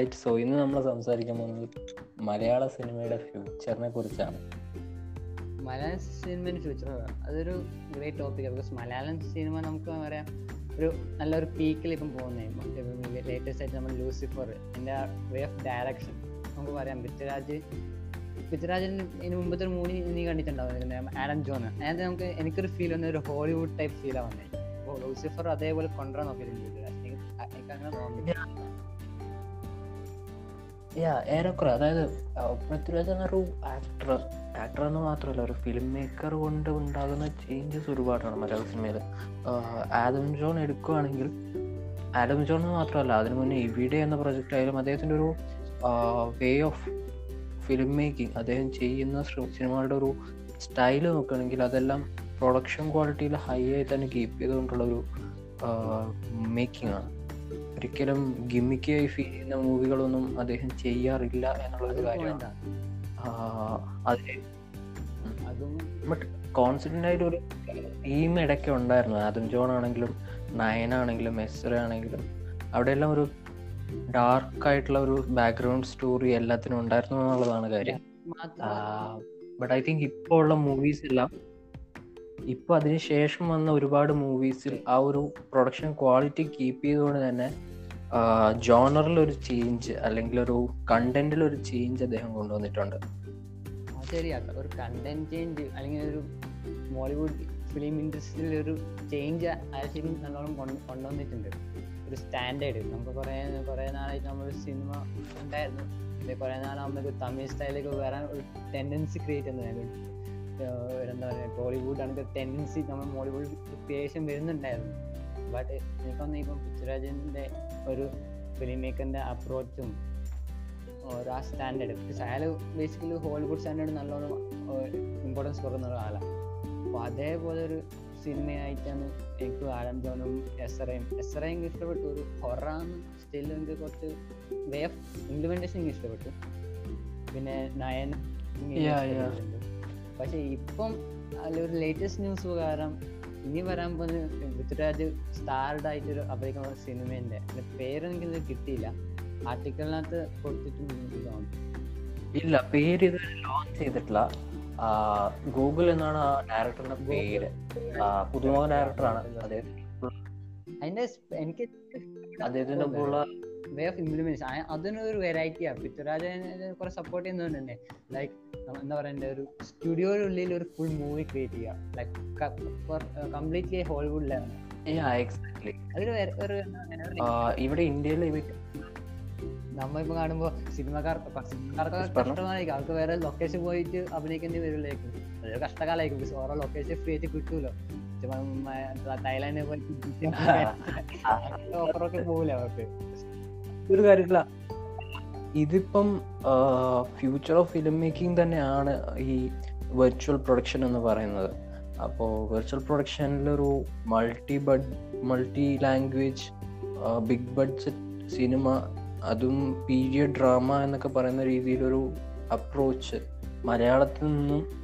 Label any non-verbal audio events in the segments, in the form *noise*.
Right so ഇന്ന് നമ്മൾ സംസാരിക്കാൻ പോകുന്നത് മലയാള സിനിമയുടെ ഫ്യൂച്ചറിനെ കുറിച്ചാണ്. മലയാള സിനിമയുടെ ഫ്യൂച്ചർ അതൊരു great topic because Malayalam cinema നമുക്ക് പറയാം ഒരു നല്ലൊരു പീക്കിൽ ഇപ്പം പോകുന്നത് ലേറ്റസ്റ്റ് ആയിട്ട് നമ്മൾ ലൂസിഫർ എന്റെ വേ ഓഫ് ഡയറക്ഷൻ നമുക്ക് പറയാം. പൃഥ്വിരാജ് പൃഥ്വിരാജിന് ഇതിന് മുമ്പത്തെ ഒരു മൂവി നീ കണ്ടിട്ടുണ്ടാവും. ആഡം ജോൺ അതായത് നമുക്ക് എനിക്കൊരു ഫീൽ വന്ന ഒരു ഹോളിവുഡ് ടൈപ്പ് ഫീലാണ് വന്നത് അപ്പോൾ ലൂസിഫർ അതേപോലെ കൊണ്ടുവരാൻ നോക്കിയിട്ടുണ്ട്. എനിക്ക് അങ്ങനെ തോന്നുന്നു യാ ഏറെക്കുറെ. അതായത് പൃഥ്വിരാജ് എന്നൊരു ആക്ടർ ആക്ടർ എന്ന് മാത്രമല്ല ഒരു ഫിലിം മേക്കർ കൊണ്ട് ഉണ്ടാകുന്ന ചേഞ്ചസ് ഒരുപാടാണ് മലയാള സിനിമയിൽ ആദം ജോൺ എടുക്കുകയാണെങ്കിൽ ആദം ജോൺ എന്ന് മാത്രമല്ല അതിനു മുന്നേ ഇവിടെ എന്ന പ്രൊജക്റ്റ് ആയാലും അദ്ദേഹത്തിന്റെ ഒരു വേ ഓഫ് ഫിലിം മേക്കിംഗ് അദ്ദേഹം ചെയ്യുന്ന സിനിമകളുടെ ഒരു സ്റ്റൈൽ നോക്കുകയാണെങ്കിൽ അതെല്ലാം പ്രൊഡക്ഷൻ ക്വാളിറ്റിയിൽ ഹൈ ആയി തന്നെ കീപ്പ് ചെയ്തുകൊണ്ടുള്ള ഒരു മേക്കിംഗ് ആണ്. ഒരിക്കലും ഗിമ്മിക്കായി ഫീൽ ചെയ്യുന്ന മൂവികളൊന്നും അദ്ദേഹം ചെയ്യാറില്ല എന്നുള്ളൊരു കാര്യമാണ് point അതും ബട്ട് ആയിട്ട് ഒരു ടീം ഇടയ്ക്ക് ഉണ്ടായിരുന്നു. ആദം ജോൺ ആണെങ്കിലും നയൻ ആണെങ്കിലും എസ്ര ആണെങ്കിലും. അവിടെയെല്ലാം ഒരു ഡാർക്ക് ആയിട്ടുള്ള ഒരു ബാക്ക്ഗ്രൗണ്ട് സ്റ്റോറി എല്ലാത്തിനും ഉണ്ടായിരുന്നു എന്നുള്ളതാണ് കാര്യം. ബട്ട് ഐ തിങ്ക് ഇപ്പോൾ ഉള്ള മൂവീസ് എല്ലാം ഇപ്പൊ അതിനുശേഷം വന്ന ഒരുപാട് മൂവീസിൽ ആ ഒരു പ്രൊഡക്ഷൻ ക്വാളിറ്റി കീപ്പ് ചെയ്തുകൊണ്ട് തന്നെ ജോണറിൽ ഒരു ചേഞ്ച് അല്ലെങ്കിൽ ഒരു കണ്ടന്റിൽ ഒരു ചേഞ്ച് അദ്ദേഹം കൊണ്ടുവന്നിട്ടുണ്ട്. ഒരു കണ്ടന്റ് ചേഞ്ച് അല്ലെങ്കിൽ ഒരു മോളിവുഡ് ഫിലിം ഇൻഡസ്ട്രിയിൽ ഒരു ചേഞ്ച് ആശയം നല്ലോണം കൊണ്ട് കൊണ്ടുവന്നിട്ടുണ്ട്. ഒരു സ്റ്റാൻഡേർഡ് നമുക്ക് കുറേ കുറേ നാളായിട്ട് നമ്മൾ സിനിമ ഉണ്ടായിരുന്നു. പിന്നെ കുറേ നാളാകുമ്പോൾ തമിഴ് സ്റ്റൈലിലേക്ക് വരാൻ ഒരു ടെൻഡൻസി ക്രിയേറ്റ് ചെയ്യുന്നതായിരുന്നു എന്താ പറയുക ടോളിവുഡ് ആണെങ്കിൽ ടെൻഡൻസി നമ്മൾ മോളിവുഡ് ക്രിയേഷൻ വരുന്നുണ്ടായിരുന്നു. ബട്ട് എനിക്ക് തോന്നുന്നു ഇപ്പം പൃഥ്വിരാജന്റെ ഒരു ഫിലിം മേക്കറിന്റെ അപ്രോച്ചും ഒരു ആ സ്റ്റാൻഡേർഡ് അയാൾ ബേസിക്കലി ഹോളിവുഡ് സ്റ്റാൻഡേർഡ് നല്ലോണം ഇമ്പോർട്ടൻസ് കൊടുക്കുന്ന ഒരാളാണ് അപ്പോൾ അതേപോലെ ഒരു സിനിമയായിട്ടാണ് എനിക്ക് ആലം ജോണും എസ്റയും എസ്റയും ഇഷ്ടപ്പെട്ടു. ഒരു ഹൊറാന്ന് സ്റ്റിൽ എനിക്ക് കുറച്ച് വേ ഓഫ് ഇംപ്ലിമെന്റേഷൻ എനിക്ക് ഇഷ്ടപ്പെട്ടു. പിന്നെ നയൻ. പക്ഷെ ഇപ്പം അതിലൊരു ലേറ്റസ്റ്റ് ന്യൂസ് പ്രകാരം ഇനി വരാൻ പോകുന്ന പൃഥ്വിരാജ് സ്റ്റാർഡ് ആയിട്ടൊരു അഭിനയിക്കുന്ന സിനിമേന്റെ അതിന്റെ പേരെനിക്ക് കിട്ടിയില്ല. ആർട്ടിക്കിളിനകത്ത് കൊടുത്തിട്ടുണ്ട് തോന്നുന്നു. ഇല്ല പേര് ഇത് ലോഞ്ച് ചെയ്തിട്ടില്ല. ഗൂഗിൾ എന്നാണ് ആ ഡയറക്ടറിന്റെ പേര്. പുതുമുഖ ഡയറക്ടറാണ് അതിന്റെ എനിക്ക് അദ്ദേഹത്തിന്റെ ഒപ്പമുള്ള വേ ഓഫ് ഇംപ്ലിമെന്റേഷൻ അതിനൊരു വെറൈറ്റിയാണ് പൃഥ്വിരാജ് കുറെ സപ്പോർട്ട് ചെയ്യുന്നുണ്ട് ലൈക്ക് എന്താ പറയണ്ടേ? ഒരു സ്റ്റുഡിയോയിലുള്ളിൽ ഒരു ഫുൾ മൂവി ക്രിയേറ്റ് ചെയ്യുക ലൈക്ക് കംപ്ലീറ്റ്ലി ഹോളിവുഡിലാണ് എക്സാക്ട്ലി അതൊരു വേറെ- ഒരു ഇവിടെ ഇന്ത്യയിൽ നമ്മളിപ്പോ കാണുമ്പോ സിനിമക്കാർ സിനിമക്കാർക്കൊക്കെ. കഷ്ടമായിരിക്കും. അവർക്ക് വേറെ ലൊക്കേഷൻ പോയിട്ട് അഭിനയിക്കേണ്ടി വരില്ലായിരിക്കും. അതൊരു കഷ്ടകാലായിരിക്കും. പക്ഷെ ഓരോ ലൊക്കേഷൻ ഫ്രീ ആയിട്ട് കിട്ടൂലോ തായ്ലാൻഡിൽ പോയിട്ട് *laughs* *laughs* ഓഫറൊക്കെ പോകില്ല അവർക്ക്? ഒരു കാര്യമില്ല ഇതിപ്പം ഫ്യൂച്ചർ ഓഫ് ഫിലിം മേക്കിംഗ് തന്നെയാണ് ഈ വെർച്വൽ പ്രൊഡക്ഷൻ എന്ന് പറയുന്നത്. അപ്പോൾ virtual പ്രൊഡക്ഷനിലൊരു multi bud multi language big budget cinema അതും പീരിയഡ് ഡ്രാമ എന്നൊക്കെ പറയുന്ന രീതിയിലൊരു അപ്രോച്ച് മലയാളത്തിൽ നിന്നും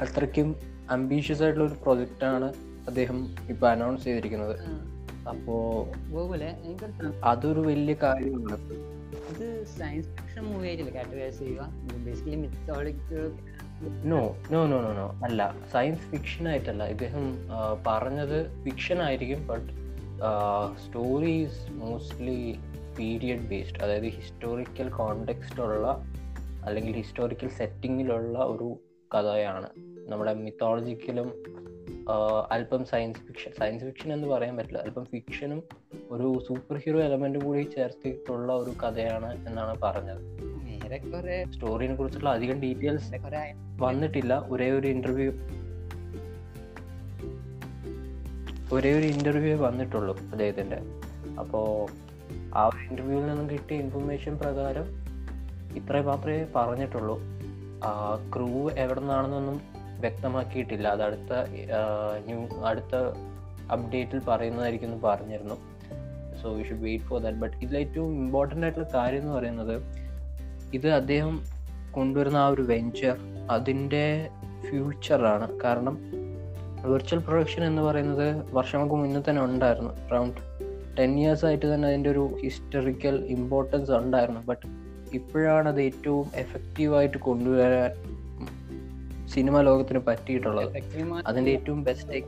അത്രയ്ക്കും അംബീഷ്യസ് ആയിട്ടുള്ള ഒരു പ്രൊജക്റ്റാണ് അദ്ദേഹം ഇപ്പൊ അനൗൺസ് ചെയ്തിരിക്കുന്നത്. അപ്പോ അതൊരു വലിയ കാര്യമാണ്. ഇത് സയൻസ് ഫിക്ഷൻ മൂവി ആയിട്ടില്ല കാറ്റഗറൈസ് ചെയ്യുക basically mythologic no no no no no അല്ല സയൻസ് ഫിക്ഷൻ ആയിട്ടല്ല. ഇദ്ദേഹം പറഞ്ഞത് ഫിക്ഷൻ ആയിരിക്കും but stories mostly period based അതായത് ഹിസ്റ്റോറിക്കൽ കോണ്ടെക്സ്റ്റ് ഉള്ള അല്ലെങ്കിൽ ഹിസ്റ്റോറിക്കൽ സെറ്റിങ്ങിലുള്ള ഒരു കഥയാണ്. നമ്മുടെ മിത്തോളജിക്കലും അല്പം സയൻസ് ഫിക്ഷൻ സയൻസ് ഫിക്ഷൻ എന്ന് പറയാൻ പറ്റില്ല. അല്പം ഫിക്ഷനും ഒരു സൂപ്പർ ഹീറോ എലമെന്റ് കൂടി ചേർത്തിട്ടുള്ള ഒരു കഥയാണ് എന്നാണ് പറഞ്ഞത്. സ്റ്റോറിനെ കുറിച്ചുള്ള അധികം ഡീറ്റെയിൽസ് വന്നിട്ടില്ല. ഒരേ ഒരു ഇന്റർവ്യൂ ഒരേ ഒരു ഇന്റർവ്യൂ വന്നിട്ടുള്ളൂ അദ്ദേഹത്തിന്റെ. അപ്പോ ആ ഒരു ഇന്റർവ്യൂവിൽ നിന്നും കിട്ടിയ ഇൻഫർമേഷൻ പ്രകാരം ഇത്രേ മാത്രമേ പറഞ്ഞിട്ടുള്ളൂ. ക്രൂ എവിടെ നിന്നാണെന്നൊന്നും വ്യക്തമാക്കിയിട്ടില്ല. അത് അടുത്ത ന്യൂ അടുത്ത അപ്ഡേറ്റിൽ പറയുന്നതായിരിക്കും എന്ന് പറഞ്ഞിരുന്നു. So we should wait for that but ഇതിൽ ഏറ്റവും ഇമ്പോർട്ടന്റ് ആയിട്ടുള്ള കാര്യം എന്ന് പറയുന്നത് ഇത് അദ്ദേഹം കൊണ്ടുവരുന്ന ആ ഒരു വെഞ്ചർ അതിന്റെ ഫ്യൂച്ചറാണ് കാരണം വെർച്വൽ പ്രൊഡക്ഷൻ എന്ന് പറയുന്നത് വർഷങ്ങൾക്ക് മുന്നേ തന്നെ ഉണ്ടായിരുന്നു. അറൗണ്ട് ടെൻ ഇയേഴ്സ് ആയിട്ട് തന്നെ അതിന്റെ ഒരു ഹിസ്റ്ററിക്കൽ ഇമ്പോർട്ടൻസ് ഉണ്ടായിരുന്നു. ബട്ട് ഇപ്പോഴാണ് അത് ഏറ്റവും എഫക്റ്റീവായിട്ട് കൊണ്ടുവരാൻ സിനിമ ലോകത്തിന് പറ്റിയിട്ടുള്ളത്. അതിന്റെ ഏറ്റവും ബെസ്റ്റ്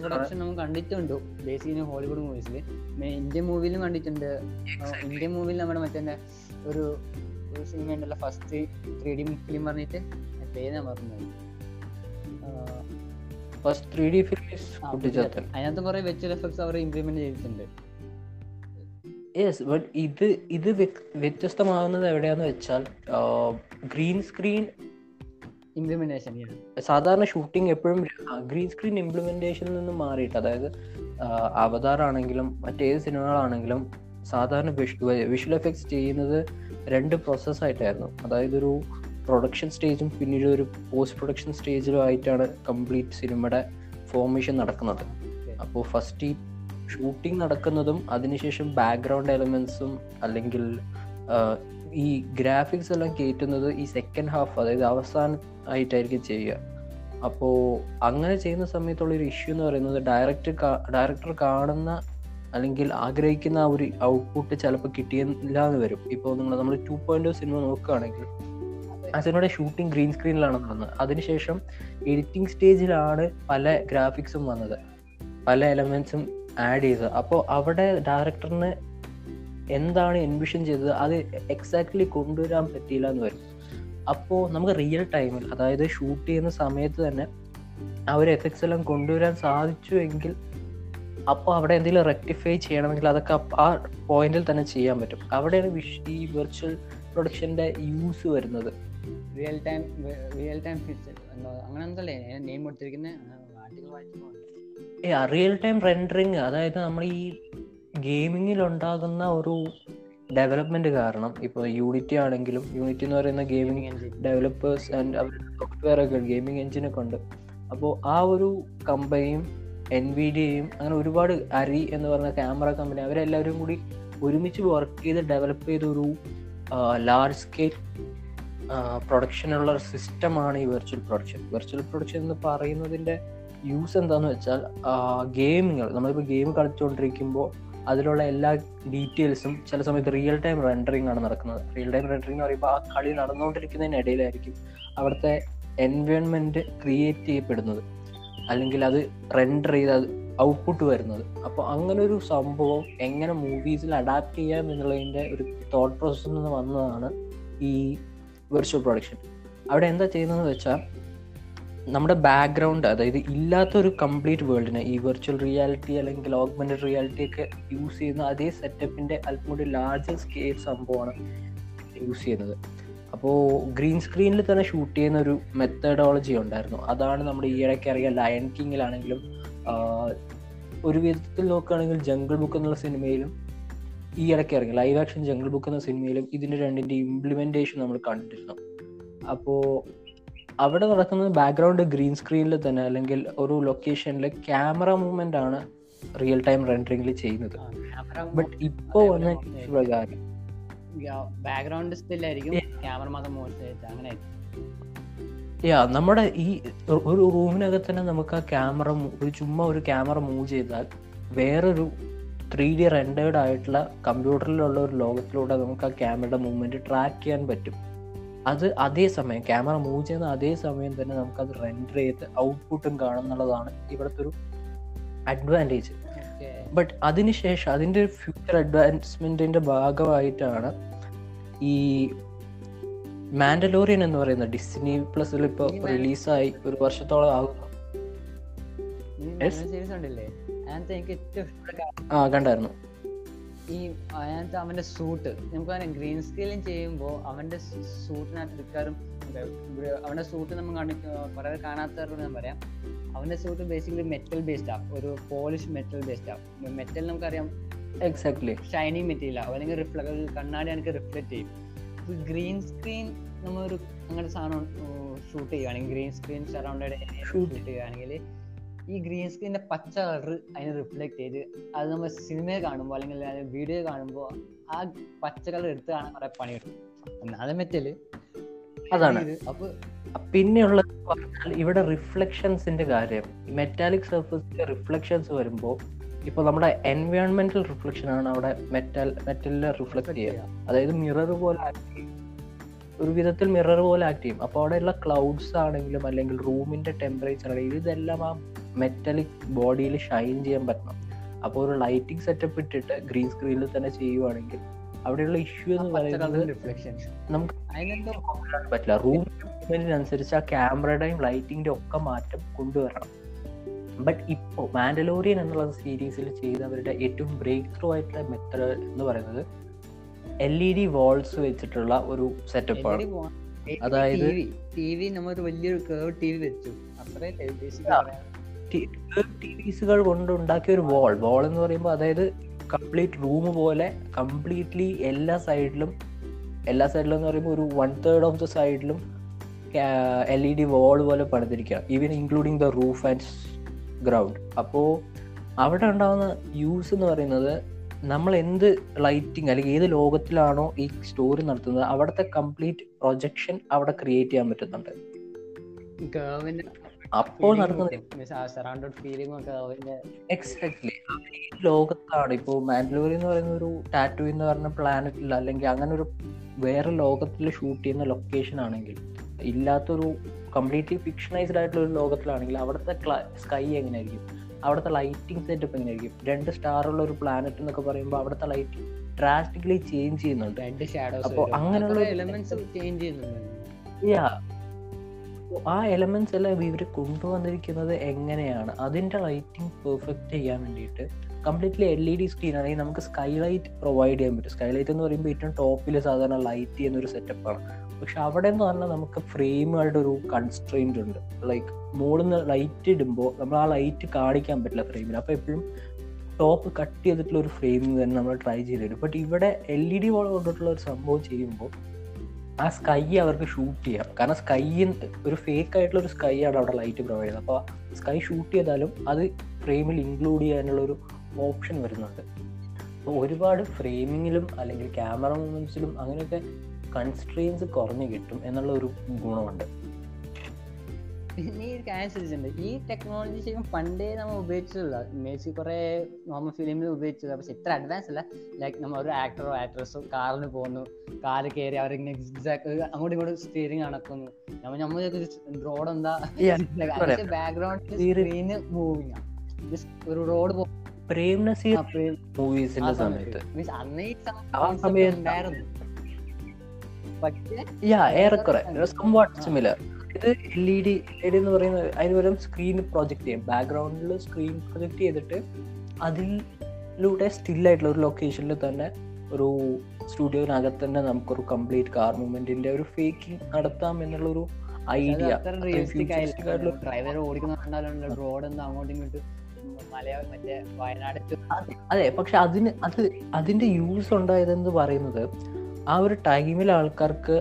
പ്രൊഡക്ഷൻ നമ്മൾ കണ്ടിട്ടുണ്ട്. ബേസിക്കലി ഹോളിവുഡ് മൂവീസിൽ ഇന്ത്യൻ മൂവിയിലും കണ്ടിട്ടുണ്ട്. ഇന്ത്യൻ മൂവിയിൽ നമ്മുടെ മറ്റേ ഒരു ഒരു സിനിമ ഉണ്ടല്ലോ ഫസ്റ്റ് ത്രീ ഡി ഫിലിം പറഞ്ഞിട്ട്. പേര് ഞാൻ മറന്നു first three D films Kuttichathan അതിനകത്ത് കുറെ വെച്ചുവൽ എഫക്ട്സ് അവർ ഇംപ്ലിമെന്റ് ചെയ്തിട്ടുണ്ട്. യെസ് ബട്ട് ഇത് ഇത് വ്യ- വ്യത്യസ്തമാകുന്നത് എവിടെയാന്ന് വെച്ചാൽ ഗ്രീൻ സ്ക്രീൻ ഇംപ്ലിമെന്റേഷൻ സാധാരണ ഷൂട്ടിംഗ് എപ്പോഴും ഗ്രീൻ സ്ക്രീൻ ഇംപ്ലിമെന്റേഷനിൽ നിന്ന് മാറിയിട്ട് അതായത് അവതാർ ആണെങ്കിലും മറ്റേത് സിനിമകളാണെങ്കിലും സാധാരണ വിഷ്വൽ എഫക്ട്സ് ചെയ്യുന്നത് രണ്ട് പ്രോസസ്സായിട്ടായിരുന്നു അതായത് ഒരു പ്രൊഡക്ഷൻ സ്റ്റേജും പിന്നീട് ഒരു പോസ്റ്റ് പ്രൊഡക്ഷൻ സ്റ്റേജിലും ആയിട്ടാണ് കംപ്ലീറ്റ് സിനിമയുടെ ഫോർമേഷൻ നടക്കുന്നത്. അപ്പോൾ ഫസ്റ്റ് ഈ ഷൂട്ടിംഗ് നടക്കുന്നതും അതിനുശേഷം ബാക്ക്ഗ്രൗണ്ട് എലമെന്റ്സും അല്ലെങ്കിൽ ഈ ഗ്രാഫിക്സ് എല്ലാം കയറ്റുന്നത് ഈ സെക്കൻഡ് ഹാഫ് അതായത് അവസാനം ആയിട്ടായിരിക്കും ചെയ്യുക. അപ്പോൾ അങ്ങനെ ചെയ്യുന്ന സമയത്തുള്ള ഒരു ഇഷ്യൂ എന്ന് പറയുന്നത് ഡയറക്റ്റ് ഡയറക്ടർ കാണുന്ന അല്ലെങ്കിൽ ആഗ്രഹിക്കുന്ന ആ ഒരു ഔട്ട്പുട്ട് ചിലപ്പോൾ കിട്ടിയില്ല എന്ന് വരും. ഇപ്പോൾ നിങ്ങൾ നമ്മൾ ടു പോയിന്റ് സിനിമ നോക്കുകയാണെങ്കിൽ ആ സിനിമയുടെ ഷൂട്ടിംഗ് ഗ്രീൻ സ്ക്രീനിലാണ് നടന്നത്. അതിനുശേഷം എഡിറ്റിംഗ് സ്റ്റേജിലാണ് പല ഗ്രാഫിക്സും വന്നത്. പല എലമെന്റ്സും ആഡ് ചെയ്തത്. അപ്പോൾ അവിടെ ഡയറക്ടറിന് എന്താണ് എൻവിഷൻ ചെയ്തത്? അത് എക്സാക്ട്ലി കൊണ്ടുവരാൻ പറ്റിയില്ല എന്ന് വരും. അപ്പോൾ നമുക്ക് റിയൽ ടൈമിൽ അതായത് ഷൂട്ട് ചെയ്യുന്ന സമയത്ത് തന്നെ ആ ഒരു എഫക്ട്സ് എല്ലാം കൊണ്ടുവരാൻ സാധിച്ചു എങ്കിൽ അപ്പോൾ അവിടെ എന്തെങ്കിലും റെക്ടിഫൈ ചെയ്യണമെങ്കിൽ അതൊക്കെ ആ പോയിന്റിൽ തന്നെ ചെയ്യാൻ പറ്റും. അവിടെയാണ് വിഷ് ഈ വെർച്വൽ പ്രൊഡക്ഷന്റെ യൂസ് വരുന്നത്. Real time real time fix അങ്ങനെ എന്തല്ലേ നെയിം കൊടുത്തിരിക്കുന്ന ആർട്ടിക്കൽ വായിച്ചു ഏ റിയൽ ടൈം റെൻഡറിങ് അതായത് നമ്മൾ ഈ ഗെയിമിങ്ങിൽ ഉണ്ടാകുന്ന ഒരു ഡെവലപ്മെന്റ് കാരണം ഇപ്പോൾ യൂണിറ്റി ആണെങ്കിലും യൂണിറ്റി എന്ന് പറയുന്ന ഗെയിമിംഗ് എഞ്ചിൻ ഡെവലപ്പേഴ്സ് ആൻഡ് അവരുടെ സോഫ്റ്റ്വെയർ ഒക്കെ ഗെയിമിംഗ് എഞ്ചിനൊക്കെ ഉണ്ട്. അപ്പോൾ ആ ഒരു കമ്പനിയും എൻ വി ഡിയും അങ്ങനെ ഒരുപാട് അരി എന്ന് പറയുന്ന ക്യാമറ കമ്പനി അവരെല്ലാവരും കൂടി ഒരുമിച്ച് വർക്ക് ചെയ്ത് ഡെവലപ്പ് ചെയ്ത ഒരു ലാർജ് സ്കെയിൽ പ്രൊഡക്ഷനുള്ള ഒരു സിസ്റ്റമാണ് ഈ വെർച്വൽ പ്രൊഡക്ഷൻ വെർച്വൽ പ്രൊഡക്ഷൻ എന്ന് പറയുന്നതിന്റെ യൂസ് എന്താണെന്ന് വെച്ചാൽ ഗെയിമുകൾ നമ്മളിപ്പോൾ ഗെയിം കളിച്ചുകൊണ്ടിരിക്കുമ്പോൾ അതിലുള്ള എല്ലാ ഡീറ്റെയിൽസും ചില സമയത്ത് റിയൽ ടൈം റെൻഡറിങ് ആണ് നടക്കുന്നത്. റിയൽ ടൈം റെൻഡറിങ് എന്ന് പറയുമ്പോൾ ആ കളി നടന്നുകൊണ്ടിരിക്കുന്നതിനിടയിലായിരിക്കും അവിടുത്തെ എൻവയോൺമെന്റ് ക്രിയേറ്റ് ചെയ്യപ്പെടുന്നത്. അല്ലെങ്കിൽ അത് റെൻഡർ ചെയ്ത് അത് ഔട്ട്പുട്ട് വരുന്നത്. അപ്പോൾ അങ്ങനെ ഒരു സംഭവം എങ്ങനെ മൂവീസിൽ അഡാപ്റ്റ് ചെയ്യാം എന്നുള്ളതിന്റെ ഒരു തോട്ട് പ്രോസസ്സിൽ നിന്ന് വന്നതാണ് ഈ വെർച്വൽ പ്രൊഡക്ഷൻ അവിടെ എന്താ ചെയ്യുന്നതെന്ന് വെച്ചാൽ നമ്മുടെ ബാക്ക്ഗ്രൗണ്ട് അതായത് ഇല്ലാത്തൊരു കംപ്ലീറ്റ് വേൾഡിനെ ഈ വെർച്വൽ റിയാലിറ്റി അല്ലെങ്കിൽ ഓഗ്മെന്റഡ് റിയാലിറ്റി ഒക്കെ യൂസ് ചെയ്യുന്ന അതേ സെറ്റപ്പിന്റെ അല്പം കൂടി ലാർജർ സ്കെയിൽ സംഭവമാണ് യൂസ് ചെയ്യുന്നത്. അപ്പോൾ ഗ്രീൻ സ്ക്രീനിൽ തന്നെ ഷൂട്ട് ചെയ്യുന്ന ഒരു മെത്തഡോളജി ഉണ്ടായിരുന്നു. അതാണ് നമ്മുടെ ഈ ഇടയ്ക്ക് അറിയാം ലയൺ കിങ്ങിലാണെങ്കിലും ഒരു വിധത്തിൽ നോക്കുകയാണെങ്കിൽ ജംഗിൾ ബുക്ക് എന്നുള്ള സിനിമയിലും ഈ ഇടയ്ക്ക് ഇറങ്ങി ലൈവ് ആക്ഷൻ ജംഗിൾ ബുക്ക് എന്ന സിനിമയിലും ഇതിന്റെ രണ്ടിന്റെ ഇംപ്ലിമെന്റേഷൻ നമ്മൾ കണ്ടിരുന്നു. അപ്പോൾ അവിടെ നടക്കുന്നത് ബാക്ക്ഗ്രൗണ്ട് ഗ്രീൻ സ്ക്രീനിൽ തന്നെ അല്ലെങ്കിൽ ഒരു ലൊക്കേഷനിൽ ക്യാമറ മൂവ്മെന്റ് ആണ് റിയൽ ടൈം റെൻഡറിംഗിൽ ചെയ്യുന്നത്. ബട്ട് ഇപ്പോ വന്ന പ്രകാരം ബാക്ക്ഗ്രൗണ്ട് സ്റ്റില്ലായിരിക്കും ക്യാമറ മാത്രം അങ്ങനെ യാ നമ്മുടെ ഈ ഒരു റൂമിനകത്ത് തന്നെ നമുക്ക് ആ ക്യാമറ ഒരു ചുമ്മാ ഒരു ക്യാമറ മൂവ് ചെയ്താൽ വേറൊരു ത്രീ ഡി റെൻഡേർഡ് ആയിട്ടുള്ള കമ്പ്യൂട്ടറിലുള്ള ഒരു ലോകത്തിലൂടെ നമുക്ക് ആ ക്യാമറയുടെ മൂവ്മെന്റ് ട്രാക്ക് ചെയ്യാൻ പറ്റും. അത് അതേ സമയം ക്യാമറ മൂവ് ചെയ്യുന്ന അതേ സമയം തന്നെ നമുക്കത് റെൻഡർ ചെയ്ത് ഔട്ട്പുട്ടും കാണും എന്നുള്ളതാണ് ഇവിടുത്തെ ഒരു അഡ്വാന്റേജ് ബട്ട് അതിനുശേഷം അതിന്റെ ഫ്യൂച്ചർ അഡ്വാൻസ്മെന്റിന്റെ ഭാഗമായിട്ടാണ് ഈ മാൻഡലോറിയൻ എന്ന് പറയുന്ന ഡിസ്നി പ്ലസിൽ ഇപ്പോൾ റിലീസായി ഒരു വർഷത്തോളം ആകുന്നു കാര്യം ആ കണ്ടായിരുന്നു. ഈ അതിനകത്ത് അവന്റെ സൂട്ട് നമുക്ക് അവനെ ഗ്രീൻ സ്ക്രീനിൽ ചെയ്യുമ്പോൾ അവന്റെ സൂട്ടിനകത്ത് മിക്കവാറും അവന്റെ സൂട്ട് നമ്മൾ കുറെ കാണാത്തവരോട് ഞാൻ പറയാം. അവന്റെ സൂട്ട് ബേസിക്കലി മെറ്റൽ ബേസ്ഡ് ആണ് ഒരു പോളിഷ് മെറ്റൽ ബേസ്ഡ് ആ. മെറ്റൽ നമുക്കറിയാം. എക്സാക്ട്ലി ഷൈനിങ് മെറ്റീരിയൽ അല്ലെങ്കിൽ റിഫ്ലക്ട് കണ്ണാടി എനിക്ക് റിഫ്ലക്ട് ചെയ്യും. ഗ്രീൻ സ്ക്രീൻ നമ്മൾ ഒരു അങ്ങനത്തെ സാധനം ഷൂട്ട് ചെയ്യുകയാണെങ്കിൽ ഗ്രീൻ സ്ക്രീൻ സറൗണ്ടഡ്. ഷൂട്ട് ചെയ്യുകയാണെങ്കിൽ ഈ ഗ്രീൻ സ്ക്രീനിന്റെ പച്ച കളർ അതിനെ റിഫ്ലക്ട് ചെയ്ത് അത് നമ്മൾ സിനിമയെ കാണുമ്പോൾ അല്ലെങ്കിൽ വീഡിയോ കാണുമ്പോൾ ആ പച്ച കളർ എടുത്ത് കാണാൻ കുറെ പണി കിട്ടും. ഒന്നാമത് മെറ്റൽ. അതാണ്. അപ്പൊ പിന്നെയുള്ള ഇവിടെ റിഫ്ലക്ഷൻസിന്റെ കാര്യം. മെറ്റാലിക് സർഫസിന്റെ റിഫ്ലക്ഷൻസ് വരുമ്പോൾ ഇപ്പൊ നമ്മുടെ എൻവയോൺമെന്റൽ റിഫ്ലക്ഷൻ ആണ് അവിടെ മെറ്റൽ മെറ്റലിൽ റിഫ്ലക്ട് ചെയ്യുക. അതായത് മിറർ പോലെ ആക്ട് ചെയ്യും. ഒരു വിധത്തിൽ മിറർ പോലെ ആക്ട് ചെയ്യും. അപ്പോൾ അവിടെയുള്ള ക്ലൗഡ്സ് ആണെങ്കിലും അല്ലെങ്കിൽ റൂമിന്റെ ടെമ്പറേച്ചർ ആണെങ്കിലും ഇതെല്ലാം ആ മെറ്റലിക് ബോഡിയിൽ ഷൈൻ ചെയ്യാൻ പറ്റണം. അപ്പോൾ ഒരു ലൈറ്റിംഗ് സെറ്റപ്പ് ഇട്ടിട്ട് ഗ്രീൻ സ്ക്രീനിൽ തന്നെ ചെയ്യുവാണെങ്കിൽ അവിടെയുള്ള ഇഷ്യൂ എന്ന് പറയുന്നത് നമുക്ക് പറ്റില്ല. റൂം അനുസരിച്ച് ആ ക്യാമറയുടെയും ലൈറ്റിംഗിന്റെ ഒക്കെ മാറ്റം കൊണ്ടുവരണം. ബട്ട് ഇപ്പോൾ മാൻഡലോറിയൻ എന്നുള്ള സീരീസിൽ ചെയ്തവരുടെ ഏറ്റവും ബ്രേക്ക് ത്രൂ ആയിട്ടുള്ള മെത്തഡ് എന്ന് പറയുന്നത് എൽ ഇ ഡി വാൾസ് വെച്ചിട്ടുള്ള ഒരു സെറ്റപ്പ് ആണ്. അതായത് ടി വി നമ്മൾ വലിയൊരു കേവ് ടി വി വെച്ചു. അത്രേ ടി വിസുകൾ കൊണ്ട് ഉണ്ടാക്കിയ ഒരു വാൾ വാൾ എന്ന് പറയുമ്പോൾ അതായത് കംപ്ലീറ്റ് റൂം പോലെ കംപ്ലീറ്റ്ലി എല്ലാ സൈഡിലും എല്ലാ സൈഡിലും എന്ന് പറയുമ്പോൾ ഒരു വൺ തേർഡ് ഓഫ് ദ സൈഡിലും എൽ ഇ ഡി വാൾ പോലെ പണിതിരിക്കുകയാണ്. Even including the roof and ground അപ്പോൾ അവിടെ ഉണ്ടാകുന്ന യൂസ് എന്ന് പറയുന്നത് നമ്മൾ എന്ത് ലൈറ്റിംഗ് അല്ലെങ്കിൽ ഏത് ലോകത്തിലാണോ ഈ സ്റ്റോറി നടത്തുന്നത് അവിടുത്തെ കംപ്ലീറ്റ് പ്രൊജക്ഷൻ അവിടെ ക്രിയേറ്റ് ചെയ്യാൻ പറ്റുന്നുണ്ട്. അപ്പോൾ അവന്റെ എക്സാക്ട്ലി ലോകത്താണ്. ഇപ്പോൾ മാൻഡലോറി എന്ന് പറയുന്ന ഒരു ടാറ്റു എന്ന് പറഞ്ഞ പ്ലാനറ്റിൽ അല്ലെങ്കിൽ അങ്ങനെ ഒരു വേറെ ലോകത്തിൽ ഷൂട്ട് ചെയ്യുന്ന ലൊക്കേഷൻ ആണെങ്കിൽ ഇല്ലാത്തൊരു കംപ്ലീറ്റ്ലി ഫിക്ഷണൈസ്ഡ് ആയിട്ടുള്ള ഒരു ലോകത്തിലാണെങ്കിൽ അവിടുത്തെ സ്കൈ എങ്ങനെയായിരിക്കും? അവിടുത്തെ ലൈറ്റിംഗ് സെറ്റപ്പ് എങ്ങനെയായിരിക്കും? രണ്ട് സ്റ്റാർ ഉള്ള ഒരു പ്ലാനറ്റ് എന്നൊക്കെ പറയുമ്പോൾ അവിടുത്തെ ലൈറ്റ് ഡ്രാസ്റ്റിക്കലി ചേഞ്ച് ചെയ്യുന്നുണ്ട്. അപ്പോൾ അങ്ങനെയുള്ള എലമെന്റ്സ് ചേഞ്ച് ചെയ്യുന്നുണ്ട്. ആ എലമെന്റ്സ് എല്ലാം ഇവർ കൊണ്ടുവന്നിരിക്കുന്നത് എങ്ങനെയാണ്? അതിന്റെ ലൈറ്റിംഗ് പെർഫെക്റ്റ് ചെയ്യാൻ വേണ്ടിയിട്ട് completely L E D screen ആണെങ്കിൽ നമുക്ക് സ്കൈ ലൈറ്റ് പ്രൊവൈഡ് ചെയ്യാൻ പറ്റും. സ്കൈ ലൈറ്റ് എന്ന് പറയുമ്പോൾ ഏറ്റവും ടോപ്പിൽ സാധാരണ ലൈറ്റ് ചെയ്യുന്ന ഒരു സെറ്റപ്പാണ് പക്ഷെ അവിടെ എന്ന് പറഞ്ഞാൽ നമുക്ക് ഫ്രെയിമുകളുടെ ഒരു കൺസ്ട്രെയിന്റ് ഉണ്ട്. ലൈക്ക് മുകളിൽ നിന്ന് ലൈറ്റ് ഇടുമ്പോൾ നമ്മൾ ആ ലൈറ്റ് കാണിക്കാൻ പറ്റില്ല ഫ്രെയിമിൽ അപ്പോൾ എപ്പോഴും ടോപ്പ് കട്ട് ചെയ്തിട്ടുള്ള ഒരു ഫ്രെയിമിങ് തന്നെ നമ്മൾ ട്രൈ ചെയ്തിട്ടുണ്ട് ബട്ട് ഇവിടെ എൽ ഇ ഡി വോൾ കൊണ്ടിട്ടുള്ള ഒരു സംഭവം ചെയ്യുമ്പോൾ ആ സ്കൈ അവർക്ക് ഷൂട്ട് ചെയ്യാം. കാരണം സ്കൈ ഒരു ഫേക്ക് ആയിട്ടുള്ള ഒരു സ്കൈ ആണ് അവിടെ ലൈറ്റ് പ്രൊവൈഡ് ചെയ്യുന്നത്. അപ്പോൾ സ്കൈ ഷൂട്ട് ചെയ്താലും അത് ഫ്രെയിമിൽ ഇൻക്ലൂഡ് ചെയ്യാനുള്ള ഒരു ഓപ്ഷൻ വരുന്നുണ്ട്. അപ്പോൾ ഒരുപാട് ഫ്രെയിമിങ്ങിലും അല്ലെങ്കിൽ ക്യാമറ മൂമെൻസിലും അങ്ങനെയൊക്കെ കൺസ്ട്രെയിൻസ് കുറഞ്ഞു കിട്ടും എന്നുള്ള ഒരു ഗുണമുണ്ട്. പിന്നെ ഈ ശ്രദ്ധിച്ചിട്ടുണ്ട് ഈ ടെക്നോളജി ശരിക്കും പണ്ടേ നമ്മൾ ഉപയോഗിച്ചിട്ടുള്ള മേഴ്സി കുറെ നോർമൽ ഫിലിമിൽ ഉപയോഗിച്ചത്. പക്ഷെ ഇത്ര അഡ്വാൻസ് അല്ല. ലൈക്ക് നമ്മൾ ഒരു ആക്ടറോ ആക്ട്രസോ കാറിൽ പോകുന്നു. കാറ് കയറി അവരിങ്ങനെ അങ്ങോട്ടും ഇങ്ങോട്ടും സ്റ്റിയറിംഗ് നടക്കുന്നു. നമ്മൾ നമ്മൾ റോഡ് എന്താ? ബാക്ക്ഗ്രൗണ്ട് സ്ക്രീന് മൂവിങ് ഒരു റോഡ് പ്രേം നസീർ മൂവീസിന്റെ സമയത്ത്. സമയത്ത്. പക്ഷേ യാ ഏറെക്കുറെ. സംവാട്ട് സിമിലർ ഇത് L E D L E D എന്ന് പറയുന്നത് അതിന് പകരം സ്ക്രീൻ പ്രൊജക്ട് ചെയ്യാം. ബാക്ക്ഗ്രൗണ്ടിൽ സ്ക്രീൻ പ്രൊജക്ട് ചെയ്തിട്ട് അതിലൂടെ സ്റ്റിൽ ആയിട്ടുള്ള ഒരു ലൊക്കേഷനിൽ തന്നെ ഒരു സ്റ്റുഡിയോനകത്ത് തന്നെ നമുക്കൊരു കംപ്ലീറ്റ് കാർ മൂവ്മെന്റിന്റെ ഒരു ഫേക്കിംഗ് നടത്താം എന്നുള്ളൊരു ഐഡിയ അതെ പക്ഷെ അതിന് അത് അതിന്റെ യൂസ് ഉണ്ടായതെന്ന് പറയുന്നത് ആ ഒരു ടൈമിൽ ആൾക്കാർക്ക്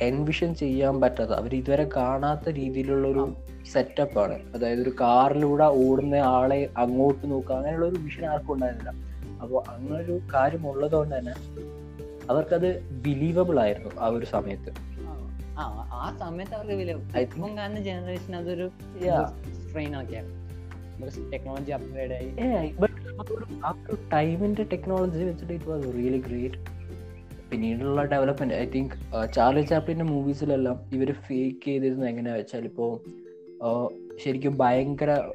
എൻവിഷൻ ചെയ്യാൻ പറ്റാത്ത അവർ ഇതുവരെ കാണാത്ത രീതിയിലുള്ള ഒരു സെറ്റപ്പ് ആണ്. അതായത് ഒരു കാറിലൂടെ ഓടുന്ന ആളെ അങ്ങോട്ട് നോക്കുക അങ്ങനെയുള്ള ഒരു വിഷൻ ആർക്കും ഉണ്ടായിരുന്നില്ല. അപ്പോൾ അങ്ങനെ ഒരു കാര്യം ഉള്ളതുകൊണ്ട് തന്നെ അവർക്കത് ബിലീവബിൾ ആയിരുന്നു ആ ഒരു സമയത്ത്. ആ സമയത്ത് അവർക്ക് ഇപ്പം കാണുന്ന ജനറേഷൻ അതൊരു സ്ട്രെയിൻ ടെക്നോളജി അപ്ഗ്രേഡ് ആയി. ടൈമിന്റെ ടെക്നോളജി വെച്ചിട്ട് ഇറ്റ് വാസ് റിയലി ഗ്രേറ്റ് പിന്നീടുള്ള ഡെവലപ്മെന്റ് ഐ തിങ്ക് ചാർലി ചാപ്ലിന്റെ മൂവീസിലെല്ലാം ഇവർ ഫേക്ക് ചെയ്തിരുന്നത് എങ്ങനെയാ വെച്ചാൽ ഇപ്പോൾ ശരിക്കും ഭയങ്കര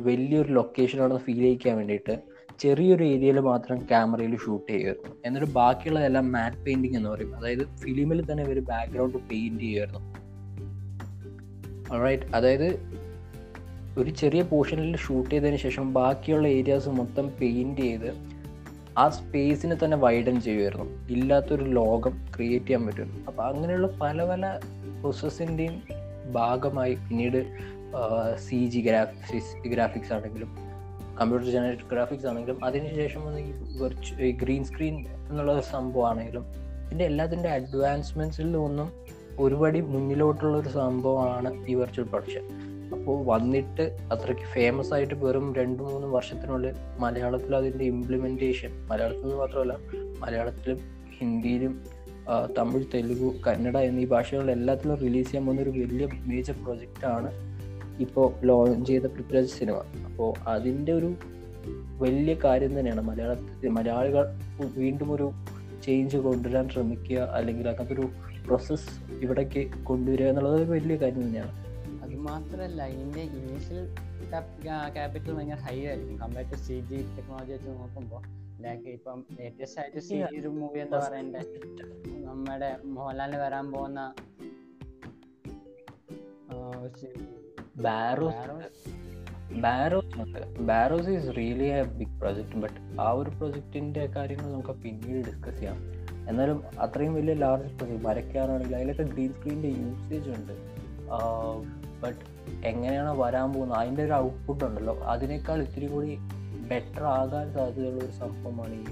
വലിയൊരു ലൊക്കേഷനാണെന്ന് ഫീൽ ചെയ്യിക്കാൻ വേണ്ടിയിട്ട് ചെറിയൊരു ഏരിയയിൽ മാത്രം ക്യാമറയിൽ ഷൂട്ട് ചെയ്യുമായിരുന്നു. എന്നിട്ട് ബാക്കിയുള്ളതെല്ലാം മാറ്റ് പെയിന്റിങ് എന്ന് പറയും. അതായത് ഫിലിമിൽ തന്നെ ഇവർ ബാക്ക്ഗ്രൗണ്ട് പെയിന്റ് ചെയ്യുമായിരുന്നു. റൈറ്റ് അതായത് ഒരു ചെറിയ പോർഷനിൽ ഷൂട്ട് ചെയ്തതിന് ശേഷം ബാക്കിയുള്ള ഏരിയാസ് മൊത്തം പെയിന്റ് ചെയ്ത് ആ സ്പേസിനെ തന്നെ വൈഡൻ ചെയ്യുമായിരുന്നു ഇല്ലാത്തൊരു ലോകം ക്രിയേറ്റ് ചെയ്യാൻ പറ്റും അപ്പോൾ അങ്ങനെയുള്ള പല പല പ്രോസസ്സിന്റെയും ഭാഗമായി പിന്നീട് സി ജി ഗ്രാഫിക്സ് ഗ്രാഫിക്സ് ആണെങ്കിലും കമ്പ്യൂട്ടർ ജനറേറ്റഡ് ഗ്രാഫിക്സ് ആണെങ്കിലും അതിനുശേഷം വന്ന് ഈ വെർച്വൽ ഈ ഗ്രീൻ സ്ക്രീൻ എന്നുള്ള സംഭവമാണെങ്കിലും ഇതിന്റെ എല്ലാത്തിന്റെ അഡ്വാൻസ്മെന്റ്സിൽ നിന്നും ഒരുപടി മുന്നിലോട്ടുള്ള ഒരു സംഭവമാണ് ഈ വെർച്വൽ പ്രൊഡക്ഷൻ അപ്പോൾ വന്നിട്ട് അത്രയ്ക്ക് ഫേമസ് ആയിട്ട് വെറും രണ്ട് മൂന്ന് വർഷത്തിനുള്ളിൽ മലയാളത്തിൽ അതിന്റെ ഇംപ്ലിമെന്റേഷൻ മലയാളത്തിൽ മാത്രമല്ല മലയാളത്തിലും ഹിന്ദിയിലും തമിഴ് തെലുഗു കന്നഡ എന്നീ ഭാഷകളിൽ എല്ലാത്തിലും റിലീസ് ചെയ്യാൻ പോകുന്ന ഒരു വലിയ മേജർ പ്രൊജക്റ്റാണ് ഇപ്പോൾ ലോഞ്ച് ചെയ്ത പൃഥ്വിരാജ് സിനിമ അപ്പോൾ അതിന്റെ ഒരു വലിയ കാര്യം തന്നെയാണ് മലയാളത്തിൽ മലയാളികൾ വീണ്ടും ഒരു ചേഞ്ച് കൊണ്ടുവരാൻ ശ്രമിക്കുക അല്ലെങ്കിൽ അങ്ങനത്തെ ഒരു പ്രോസസ്സ് ഇവിടേക്ക് കൊണ്ടുവരിക എന്നുള്ളത് വലിയ കാര്യം തന്നെയാണ്. മാത്രമല്ല ഇതിന്റെ ഇനീഷ്യൽ ക്യാപിറ്റൽ ഭയങ്കര ഹൈ ആയിരിക്കും. Compare to C G technology വെച്ച് നോക്കുമ്പോൾ ലൈക്ക് ഇപ്പം ലേറ്റസ്റ്റ് ആയിട്ട് സി ജി ഒരു മൂവി എന്താ പറയണ്ടേ? നമ്മുടെ മോഹൻലാലിന് വരാൻ പോകുന്ന ബാരോസ് ബാരോസ് ഉണ്ട്. Barroz is really a big project but ആ ഒരു പ്രൊജക്റ്റിന്റെ കാര്യങ്ങൾ നമുക്ക് പിന്നീട് ഡിസ്കസ് ചെയ്യാം. എന്നാലും അത്രയും വലിയ ലാർജ് പ്രൊജക്ട് വരയ്ക്കാറാണെങ്കിൽ അതിലൊക്കെ ഗ്രീൻ സ്ക്രീനിന്റെ യൂസേജ് ഉണ്ട്. ബട്ട് എങ്ങനെയാണ് വരാൻ പോകുന്നത്? അതിന്റെ ഒരു ഔട്ട്പുട്ട് ഉണ്ടല്ലോ. അതിനേക്കാൾ ഇത്തിരി കൂടി ബെറ്റർ ആകാൻ സാധ്യതയുള്ള ഒരു സംഭവമാണ് ഈ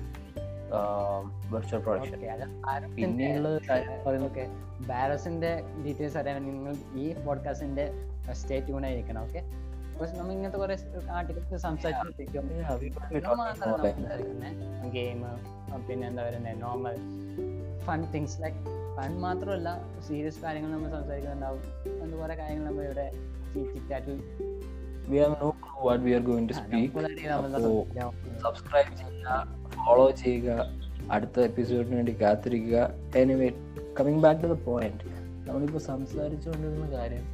വെർച്വൽ പ്രൊഡക്ഷൻ പിന്നെയുള്ള ബാരസിന്റെ ഡീറ്റെയിൽസ് അറിയാൻ നിങ്ങൾ ഈ പോഡ്കാസ്റ്റിന്റെ സ്റ്റേ ട്യൂൺ ആയിരിക്കണം ഓക്കെ നമ്മൾ ഇങ്ങനത്തെ കുറെ ആർട്ടിക്കൽസ്. സംസാരിക്കുന്നെ. ഗെയിം പിന്നെ എന്താ പറയുന്നത് normal fun things like fun മാത്രമല്ല സീരിയസ് കാര്യങ്ങൾ നമ്മൾ സംസാരിക്കുന്നുണ്ടാവും. അതുപോലെ കുറെ കാര്യങ്ങൾ നമ്മൾ ഇവിടെ ചിറ്റാറ്റിൽ We have no clue what we are going to speak. അപ്പോ സബ്സ്ക്രൈബ് ചെയ്യുക ഫോളോ ചെയ്യുക അടുത്ത എപ്പിസോഡിന് വേണ്ടി കാത്തിരിക്കുക. Anyway coming back to the point നമ്മളിപ്പോൾ സംസാരിച്ചുകൊണ്ടിരുന്ന കാര്യം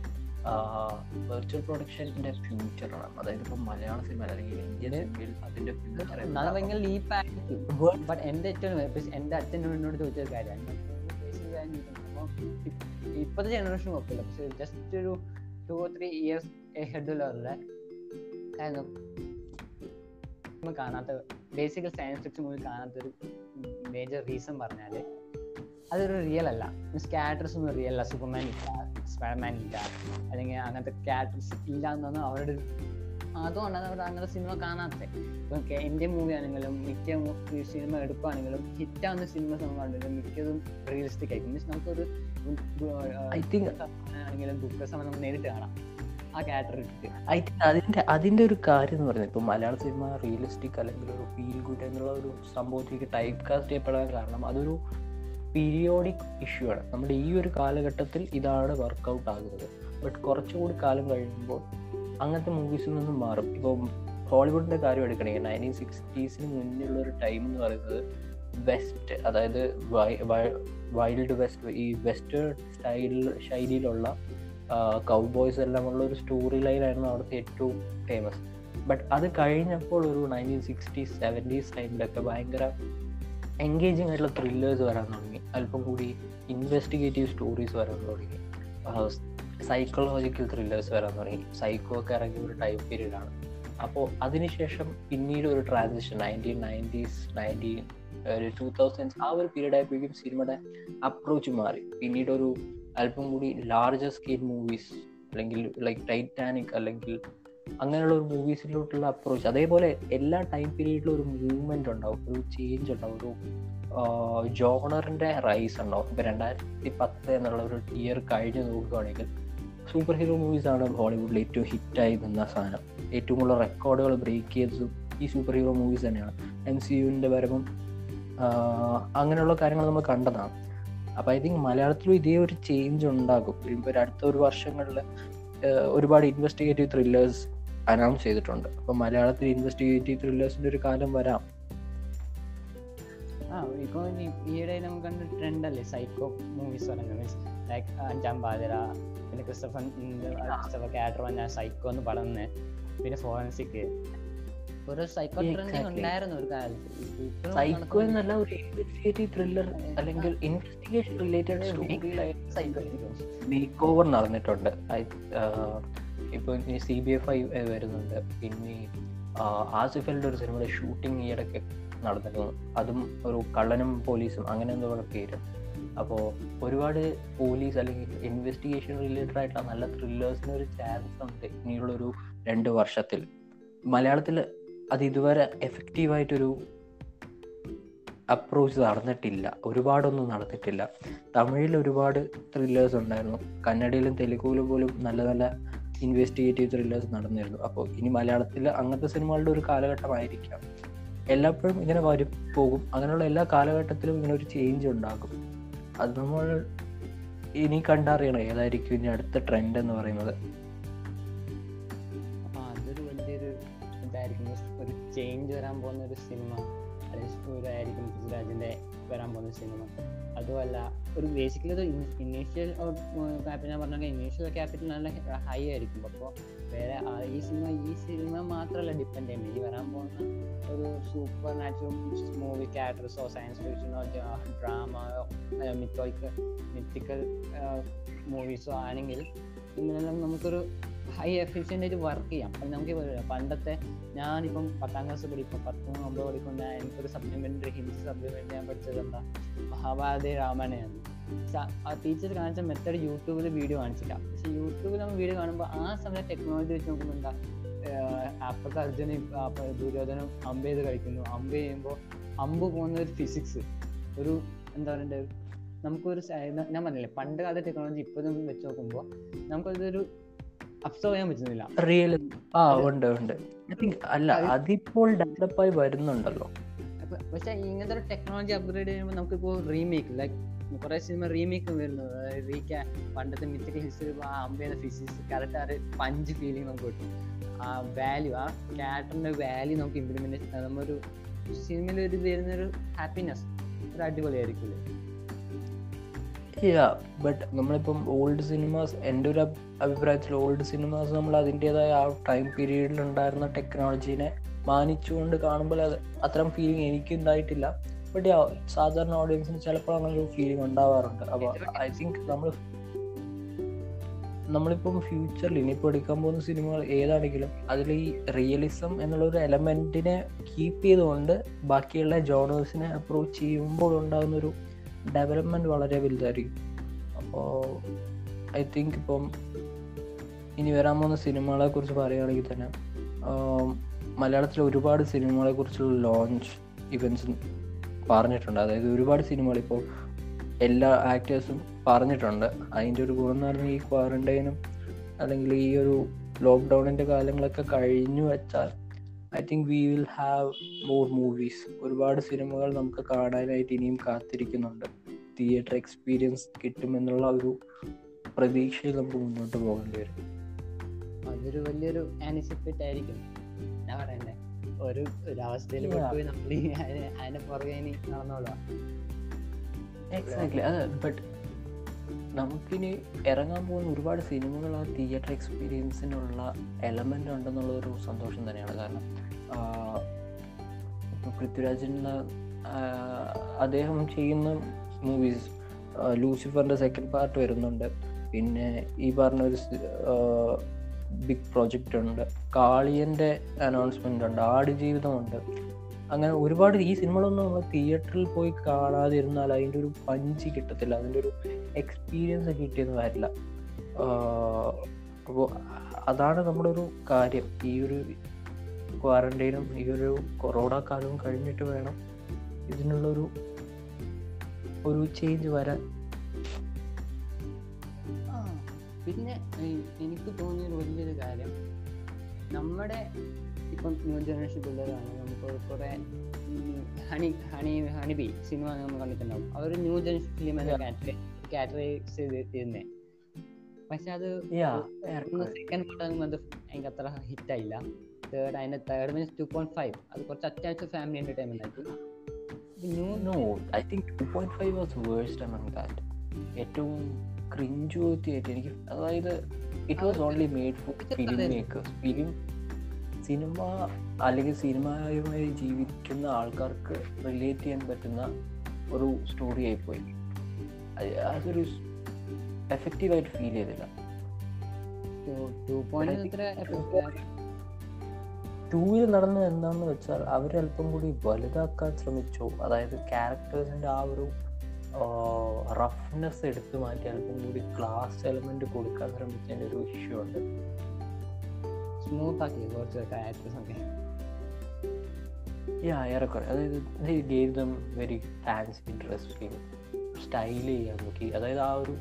വെർച്വൽ പ്രൊഡക്ഷന്റെ ഫ്യൂച്ചറാണ് അതായത് ഇപ്പോൾ മലയാള സിനിമ അല്ലെങ്കിൽ ഇന്ത്യൻ സിനിമയിൽ അതിന്റെ ഫ്യൂച്ചർ ഭയങ്കര ലീപ്പ് ആയിരിക്കും. ബട്ട് എന്റെ ഇപ്പൊ എന്റെ അച്ഛൻ എന്നോട് ഇപ്പോഴത്തെ ജനറേഷൻ നോക്കില്ല പക്ഷെ ജസ്റ്റ് ഒരു ടു ത്രീ ഇയേഴ്സ് ഹെഡുള്ളവരുടെ കാണാത്ത ബേസിക്കൽ സയൻസ് ഫിക്ഷൻ മൂവി കാണാത്ത ഒരു മേജർ റീസൺ പറഞ്ഞാൽ അതൊരു റിയൽ അല്ല. മീൻസ് ക്യാരക്ടേഴ്സ് ഒന്നും റിയൽ അല്ല. സൂപ്പർമാൻ ഇല്ല സ്പൈഡർമാൻ ഇല്ല അല്ലെങ്കിൽ അങ്ങനത്തെ ക്യാരക്ടേഴ്സ് ഇല്ല എന്നാണ് അവരുടെ അതുകൊണ്ടാണ് അങ്ങനത്തെ സിനിമ കാണാത്തത് ഓക്കെ എന്റെ ഇന്ത്യൻ മൂവി ആണെങ്കിലും മിക്ക സിനിമ എടുക്കുകയാണെങ്കിലും ഹിറ്റാവുന്ന സിനിമ കണ്ടിട്ടും മിക്കതും റിയലിസ്റ്റിക് ആയിരിക്കും. മീൻസ് നമുക്കൊരു ഐ തിങ്ക് ആണെങ്കിലും ദുഃഖസമയം നമുക്ക് നേരിട്ട് കാണാം. ആ ക്യാരക്ടർ ഇട്ടിട്ട് ഐ തിങ്ക് അതിന്റെ അതിന്റെ ഒരു കാര്യം എന്ന് പറയുന്നത് ഇപ്പോൾ മലയാള സിനിമ റിയലിസ്റ്റിക് അല്ലെങ്കിൽ ഒരു ഫീൽ ഗുഡ് എന്നുള്ള ഒരു സംഭവത്തിലേക്ക് ടൈപ്പ് കാസ്റ്റ് ചെയ്യപ്പെടാൻ കാരണം അതൊരു പീരിയോഡിക് ഇഷ്യൂ ആണ്. നമ്മുടെ ഈ ഒരു കാലഘട്ടത്തിൽ ഇതാണ് വർക്കൗട്ട് ആകുന്നത്. ബട്ട് കുറച്ചുകൂടി കാലം കഴിയുമ്പോൾ അങ്ങനത്തെ മൂവീസിൽ നിന്നും മാറും. ഇപ്പോൾ ഹോളിവുഡിന്റെ കാര്യം എടുക്കണമെങ്കിൽ നയന്റീൻ സിക്സ്റ്റീസിന് മുന്നിലുള്ള ഒരു ടൈം എന്ന് പറയുന്നത് വെസ്റ്റ് അതായത് വൈൽഡ് വെസ്റ്റ് ഈ വെസ്റ്റേൺ സ്റ്റൈൽ ശൈലിയിലുള്ള കൗബോയ്സ് എല്ലാം ഉള്ള ഒരു സ്റ്റോറി ലൈനായിരുന്നു അവിടുത്തെ ഏറ്റവും ഫേമസ് ബട്ട് അത് കഴിഞ്ഞപ്പോൾ ഒരു നയന്റീൻ സിക്സ്റ്റീസ് സെവന്റീസ് ടൈമിലൊക്കെ ഭയങ്കര എൻഗേജിങ് ആയിട്ടുള്ള ത്രില്ലേഴ്സ് വരാൻ തുടങ്ങി. അല്പം കൂടി ഇൻവെസ്റ്റിഗേറ്റീവ് സ്റ്റോറീസ് വരാൻ തുടങ്ങി. സൈക്കോളജിക്കൽ ത്രില്ലേഴ്സ് വരാൻ തുടങ്ങി. സൈക്കോ ഒക്കെ ഇറങ്ങിയ ഒരു ടൈം പീരീഡാണ് അപ്പോൾ അതിനുശേഷം പിന്നീട് ഒരു ട്രാൻസിഷൻ നയന്റീൻ നയന്റീസ് നയന്റീൻ ഒരു ടൂ തൗസൻഡ്സ് ആ ഒരു പീരീഡ് ആയപ്പോഴേക്കും സിനിമയുടെ അപ്രോച്ച് മാറി. പിന്നീട് ഒരു അല്പം കൂടി ലാർജർ സ്കെയിൽ മൂവീസ് അല്ലെങ്കിൽ ലൈക്ക് ടൈറ്റാനിക് അല്ലെങ്കിൽ അങ്ങനെയുള്ള ഒരു മൂവീസിലോട്ടുള്ള അപ്രോച്ച് അതേപോലെ എല്ലാ ടൈം പീരീഡിലും ഒരു മൂവ്മെന്റ് ഉണ്ടാവും ഒരു ചേഞ്ച് ഉണ്ടാവും ഒരു ജോണറിന്റെ റൈസ് ഉണ്ടാവും. ഇപ്പൊ രണ്ടായിരത്തി പത്ത് എന്നുള്ള ഒരു ഇയർ കഴിഞ്ഞ് നോക്കുകയാണെങ്കിൽ സൂപ്പർ ഹീറോ മൂവീസാണ് ഹോളിവുഡിൽ ഏറ്റവും ഹിറ്റായി നിന്ന സാധനം. ഏറ്റവും കൂടുതൽ റെക്കോർഡുകൾ ബ്രേക്ക് ചെയ്തതും ഈ സൂപ്പർ ഹീറോ മൂവീസ് തന്നെയാണ്. എം സി യുവിന്റെ വരവും അങ്ങനെയുള്ള കാര്യങ്ങൾ നമ്മൾ കണ്ടതാണ്. അപ്പോൾ ഐ തിങ്ക് മലയാളത്തിലും ഇതേ ഒരു ചേഞ്ച് ഉണ്ടാകും. ഇപ്പോൾ അടുത്ത ഒരു വർഷങ്ങളിൽ ഒരുപാട് ഇൻവെസ്റ്റിഗേറ്റീവ് ത്രില്ലേഴ്സ് അനൗൺസ് ചെയ്തിട്ടുണ്ട്. അപ്പോൾ മലയാളത്തിൽ ഇൻവെസ്റ്റിഗേറ്റീവ് ത്രില്ലേഴ്സിന്റെ ഒരു കാലം വരാം. ആ ഇപ്പൊ ഈ- ഈയിടെ നമുക്ക് കണ്ട ട്രെൻഡ് അല്ലേ സൈക്കോ മൂവീസ് പറയുന്നത്. മീൻസ് ലൈക്ക് അഞ്ചാം പാതിര പിന്നെ ക്രിസ്റ്റഫൻ ക്രിസ്റ്റഫർ ക്യാരക്ടർ പറഞ്ഞ സൈക്കോ എന്ന് പറയുന്നത് പിന്നെ ഫോറൻസിക് ഒരു സൈക്കോ ട്രെൻഡിങ് ഉണ്ടായിരുന്നു ഒരു കാലത്ത്. സൈക്കോ. എന്നല്ല ഒരു ഇൻവെസ്റ്റിഗേറ്റീവ് ത്രില്ലർ അല്ലെങ്കിൽ ഇൻവെസ്റ്റിഗേഷൻ റിലേറ്റഡ്. മേക്ക് ഓവർ നടന്നിട്ടുണ്ട്. ഇപ്പോൾ സി ബി എഫ് ഐ വരുന്നുണ്ട്. പിന്നെ ആസിഫലിന്റെ ഒരു സിനിമയുടെ ഷൂട്ടിംഗ് ഈയിടയ്ക്ക് നടന്നിരുന്നു അതും ഒരു കള്ളനും പോലീസും അങ്ങനെ എന്തോ പേര്. അപ്പോൾ ഒരുപാട് പോലീസ് അല്ലെങ്കിൽ ഇൻവെസ്റ്റിഗേഷൻ റിലേറ്റഡ് ആയിട്ടുള്ള നല്ല ത്രില്ലേഴ്സിന് ഒരു ചാൻസ് ഉണ്ട് ഇനിയുള്ളൊരു രണ്ട് വർഷത്തിൽ. മലയാളത്തിൽ അത് ഇതുവരെ എഫക്റ്റീവായിട്ടൊരു അപ്രോച്ച് നടന്നിട്ടില്ല. ഒരുപാടൊന്നും നടന്നിട്ടില്ല. തമിഴിൽ ഒരുപാട് ത്രില്ലേഴ്സ് ഉണ്ടായിരുന്നു. കന്നഡയിലും തെലുഗുവിലും പോലും നല്ല നല്ല ഇൻവെസ്റ്റിഗേറ്റീവ് ത്രില്ലേഴ്സ് നടന്നിരുന്നു. അപ്പോൾ ഇനി മലയാളത്തിൽ അങ്ങനത്തെ സിനിമകളുടെ ഒരു കാലഘട്ടമായിരിക്കാം. എല്ലായ്പ്പോഴും ഇങ്ങനെ വരും പോകും. അങ്ങനെയുള്ള എല്ലാ കാലഘട്ടത്തിലും ഇങ്ങനെ ഒരു ചേഞ്ച് ഉണ്ടാകും. അത് നമ്മൾ ഇനി കണ്ടറിയണം ഏതായിരിക്കും ഇനി അടുത്ത ട്രെൻഡ് എന്ന് പറയുന്നത്. ഇതായിരിക്കും. ചേഞ്ച് വരാൻ പോകുന്ന ഒരു സിനിമ ആയിരിക്കും പൃഥ്വിരാജിന്റെ വരാൻ പോകുന്ന സിനിമ അതുമല്ല ഒരു ബേസിക്കലി ഒരു ഇനീഷ്യൽ ക്യാപിറ്റൽ ഞാൻ പറഞ്ഞ ഇനീഷ്യൽ ക്യാപിറ്റൽ നല്ല ഹൈ ആയിരിക്കും. അപ്പോൾ വേറെ ഈ സിനിമ ഈ സിനിമ മാത്രമല്ല ഡിപ്പെൻഡ് ചെയ്യുന്നത് ഈ വരാൻ പോകുന്ന ഒരു സൂപ്പർ നാച്ചുറൽ മൂവി ക്യാരക്ടേഴ്സോ സയൻസ് ഫിക്ഷനോ ഡ്രാമയോ മിത്തോയ്ക്ക് മിത്തിക്കൽ മൂവീസോ ആണെങ്കിൽ ഇന്നെല്ലാം നമുക്കൊരു ഹൈ എഫിഷ്യന്റ് ആയിട്ട് വർക്ക് ചെയ്യാം. അത് നമുക്ക് പണ്ടത്തെ ഞാനിപ്പം പത്താം ക്ലാസ് പഠിക്കും പത്ത് ഒമ്പത് പഠിക്കും ഞാൻ എനിക്കൊരു സപ്ലിമെന്ററി ഹിന്ദി സപ്ലിമെന്റ് ഞാൻ പഠിച്ചത് എന്താ? മഹാഭാരതി രാമായണയാണ് ആ ടീച്ചർ കാണിച്ച മെത്തേഡ് യൂട്യൂബിൽ വീഡിയോ കാണിച്ചില്ല പക്ഷെ യൂട്യൂബിൽ നമ്മൾ വീഡിയോ കാണുമ്പോൾ ആ സമയത്ത് ടെക്നോളജി വെച്ച് നോക്കുമ്പോൾ എന്താ? ആപ്പത്തെ അർജുനും ദുര്യോധനും അമ്പ് ചെയ്ത് കളിക്കുന്നു. അമ്പ് ചെയ്യുമ്പോൾ അമ്പ് പോകുന്ന ഒരു ഫിസിക്സ് ഒരു എന്താ പറയണ്ടേ? നമുക്കൊരു ഞാൻ പറഞ്ഞില്ലേ പണ്ട് കാലത്തെ ടെക്നോളജി ഇപ്പോഴും വെച്ച് നോക്കുമ്പോൾ നമുക്കതൊരു അബ്സർവ് ചെയ്യാൻ പറ്റുന്നില്ല. റിയൽ ആ ഉണ്ട് ഉണ്ട്. ഐ തിങ്ക് അല്ല അതിപ്പോൾ ഡെവലപ്പ് ആയി വരുന്നുണ്ടല്ലോ പക്ഷെ ഇങ്ങനത്തെ ഒരു ടെക്നോളജി അപ്ഗ്രേഡ് ചെയ്യുമ്പോൾ നമുക്കിപ്പോൾ റീമേക്ക് ലൈക്ക് കുറെ സിനിമ റീമേക്ക് വരുന്നു. റീക്യാ പണ്ടത്തെ മിത്തിക്കൽ ഹിസ്റ്ററി ആ അമ്പയുടെ ഫിസിക്സ് കറക്റ്റ് ആ ഒരു പഞ്ച് ഫീലിംഗ് നമുക്ക് കിട്ടും. ആ വാല്യൂ ആ ക്യാരക്ടറിന്റെ വാല്യൂ നമുക്ക് ഇംപ്ലിമെന്റ് നമ്മൊരു സിനിമയിൽ ഒരു വരുന്നൊരു ഹാപ്പിനെസ് ഒരു അടിപൊളിയായിരിക്കില്ലേ യാ ബട്ട് നമ്മളിപ്പം ഓൾഡ് സിനിമാസ് എന്റെ ഒരു അഭിപ്രായത്തിൽ ഓൾഡ് സിനിമാസ് നമ്മൾ അതിന്റെതായ ആ ടൈം പീരീഡിൽ ഉണ്ടായിരുന്ന ടെക്നോളജീനെ മാനിച്ചുകൊണ്ട് കാണുമ്പോൾ അത് അത്തരം ഫീലിംഗ് എനിക്ക് ഉണ്ടായിട്ടില്ല. ബട്ട് സാധാരണ ഓഡിയൻസിന് ചിലപ്പോൾ അങ്ങനെ ഒരു ഫീലിംഗ് ഉണ്ടാവാറുണ്ട്. അപ്പോൾ ഐ തിങ്ക് നമ്മൾ നമ്മളിപ്പം ഫ്യൂച്ചറിൽ ഇനിയിപ്പോൾ എടുക്കാൻ പോകുന്ന സിനിമകൾ ഏതാണെങ്കിലും അതിൽ ഈ റിയലിസം എന്നുള്ള ഒരു എലമെന്റിനെ കീപ്പ് ചെയ്തുകൊണ്ട് ബാക്കിയുള്ള ജോണേഴ്സിനെ അപ്രോച്ച് ചെയ്യുമ്പോൾ ഉണ്ടാകുന്ന ഒരു ഡെവലപ്മെന്റ് വളരെ വലുതായിരിക്കും. അപ്പോൾ ഐ തിങ്ക് ഇപ്പം ഇനി വരാൻ പോകുന്ന സിനിമകളെ കുറിച്ച് പറയുകയാണെങ്കിൽ തന്നെ മലയാളത്തിൽ ഒരുപാട് സിനിമകളെ കുറിച്ചുള്ള ലോഞ്ച് ഇവന്റ്സ് പറഞ്ഞിട്ടുണ്ട്. അതായത് ഒരുപാട് സിനിമകൾ ഇപ്പോൾ എല്ലാ ആക്ടേഴ്സും പറഞ്ഞിട്ടുണ്ട്. അതിന്റെ ഒരു ഗുണം എന്ന് പറഞ്ഞാൽ ഈ ക്വാറന്റൈനും അല്ലെങ്കിൽ ഈ ഒരു ലോക്ക്ഡൗണിന്റെ കാലങ്ങളൊക്കെ കഴിഞ്ഞു വെച്ചാൽ I think we will have more movies ഒരുപാട് സിനിമകൾ നമുക്ക് കാണാനായിട്ട് ഇനിയും കാത്തിരിക്കുന്നുണ്ട്. തിയേറ്റർ എക്സ്പീരിയൻസ് കിട്ടുമെന്നുള്ള ഒരു പ്രതീക്ഷയിൽ നമുക്ക് മുന്നോട്ട് പോകേണ്ടി വരും. അതൊരു വലിയൊരു ആനിസിപ്പേറ്റ് ആയിരിക്കും. എന്താ പറയണ്ടേ? ഒരു ഒരു അവസ്ഥയിൽ പോയി നമ്മൾ അതിന്റെ പുറകെ ഇനി നടന്നോളാം എക്സാക്ട്ലി അതെ ബട്ട് നമുക്കിനി ഇറങ്ങാൻ പോകുന്ന ഒരുപാട് സിനിമകൾ ആ തിയേറ്റർ എക്സ്പീരിയൻസിനുള്ള എലമെന്റ് ഉണ്ടെന്നുള്ള ഒരു സന്തോഷം തന്നെയാണ്. കാരണം പൃഥ്വിരാജിനുള്ള അദ്ദേഹം ചെയ്യുന്ന മൂവീസ് ലൂസിഫറിന്റെ സെക്കൻഡ് പാർട്ട് വരുന്നുണ്ട്. പിന്നെ ഈ പറഞ്ഞ ഒരു ബിഗ് പ്രോജക്റ്റ് ഉണ്ട്. കാളിയന്റെ അനൗൺസ്മെന്റ് ഉണ്ട് ആടുജീവിതമുണ്ട്. അങ്ങനെ ഒരുപാട് ഈ സിനിമകളൊന്നും നമ്മൾ തിയേറ്ററിൽ പോയി കാണാതിരുന്നാൽ അതിന്റെ ഒരു പഞ്ച് കിട്ടത്തില്ല അതിന്റെ ഒരു എക്സ്പീരിയൻസ് കിട്ടിയെന്ന് വരില്ല. അപ്പോൾ അതാണ് നമ്മുടെ ഒരു കാര്യം. ഈ ഒരു ക്വാറന്റൈനും ഈ ഒരു കൊറോണ കാലവും കഴിഞ്ഞിട്ട് വേണം ഇതിനുള്ളൊരു ഒരു ചേഞ്ച് വരാൻ. പിന്നെ എനിക്ക് തോന്നിയൊരു വലിയൊരു കാര്യം. നമ്മുടെ ഇപ്പം ന്യൂ ജനറേഷൻ പിള്ളേരാണ് നമുക്ക് കുറേ honey honey honey bee cinema നമ്മൾ കണ്ടിട്ടുണ്ടാവും. അവർ ന്യൂ ജനറേഷൻ ഫിലിം കാറ്ററൈസ് ചെയ്തിരുന്നേ പക്ഷെ അത് സെക്കൻഡ് പാർട്ടാകുമ്പോൾ അത് അതിന്റെ അത്ര ഹിറ്റ് ആയില്ല. തേർഡ് അതിന്റെ third means two point five അത് കുറച്ച് അത്യാവശ്യം ഫാമിലി എന്റർടൈൻമെന്റ് ആയിട്ട് no I think two point five was worst among that ഏറ്റവും ക്രിഞ്ച് എനിക്ക് അതായത് it was only made for film makers film cinema അല്ലെങ്കിൽ സിനിമയുമായി ജീവിക്കുന്ന ആൾക്കാർക്ക് റിലേറ്റ് ചെയ്യാൻ പറ്റുന്ന ഒരു സ്റ്റോറി ആയിപ്പോയി. അതൊരു എഫക്റ്റീവായിട്ട് ഫീൽ ചെയ്തില്ല. ടൂവിൽ നടന്നത് എന്താണെന്ന് വെച്ചാൽ അവരല്പം കൂടി വലുതാക്കാൻ ശ്രമിച്ചു. അതായത് ക്യാരക്ടേഴ്സിന്റെ ആ ഒരു റഫ്നെസ് എടുത്തു മാറ്റി അല്പം കൂടി ക്ലാസ് എലമെന്റ് കൊടുക്കാൻ ശ്രമിച്ചതിന്റെ ഒരു ഇഷ്യൂ ഉണ്ട്. സ്മൂത്ത് ആക്കി കുറച്ച് ക്യാരക്ടേഴ്സ് ഒക്കെ? യാ ഏറെക്കുറെ. അതായത് gave them very fancy interesting style ചെയ്യാൻ നോക്കി. അതായത് ആ ഒരു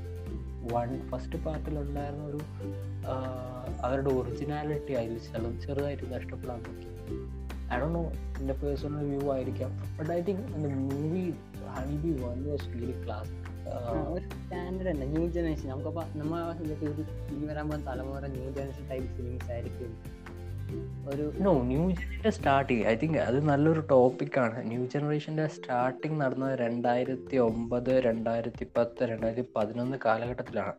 വൺ ഫസ്റ്റ് പാർട്ടിലുണ്ടായിരുന്ന ഒരു അവരുടെ ഒറിജിനാലിറ്റി അതിൽ ചിലത്. ചെറുതായിട്ട് നഷ്ടപ്പെടാൻ നോക്കി ഐ ഡോ നോ എന്റെ പേഴ്സണൽ വ്യൂ ആയിരിക്കാം. But I think movie Honey Bee one was really class ഒരു സ്റ്റാൻഡേർഡ് ഉണ്ട് ന്യൂ ജനറേഷൻ നമുക്കപ്പോൾ നമ്മൾ ഇനി വരാൻ പോകുന്ന തലമുറ ന്യൂ ജനറേഷൻ ടൈപ്പ് ഫിലിംസ് ആയിരിക്കും. ഒരു നോ ന്യൂ ജനറേഷന്റെ സ്റ്റാർട്ടിങ് ഐ തിങ്ക് അത് നല്ലൊരു ടോപ്പിക്കാണ് ന്യൂ ജനറേഷന്റെ സ്റ്റാർട്ടിങ് നടന്നത് രണ്ടായിരത്തി ഒമ്പത് രണ്ടായിരത്തി പത്ത് രണ്ടായിരത്തി പതിനൊന്ന് കാലഘട്ടത്തിലാണ്.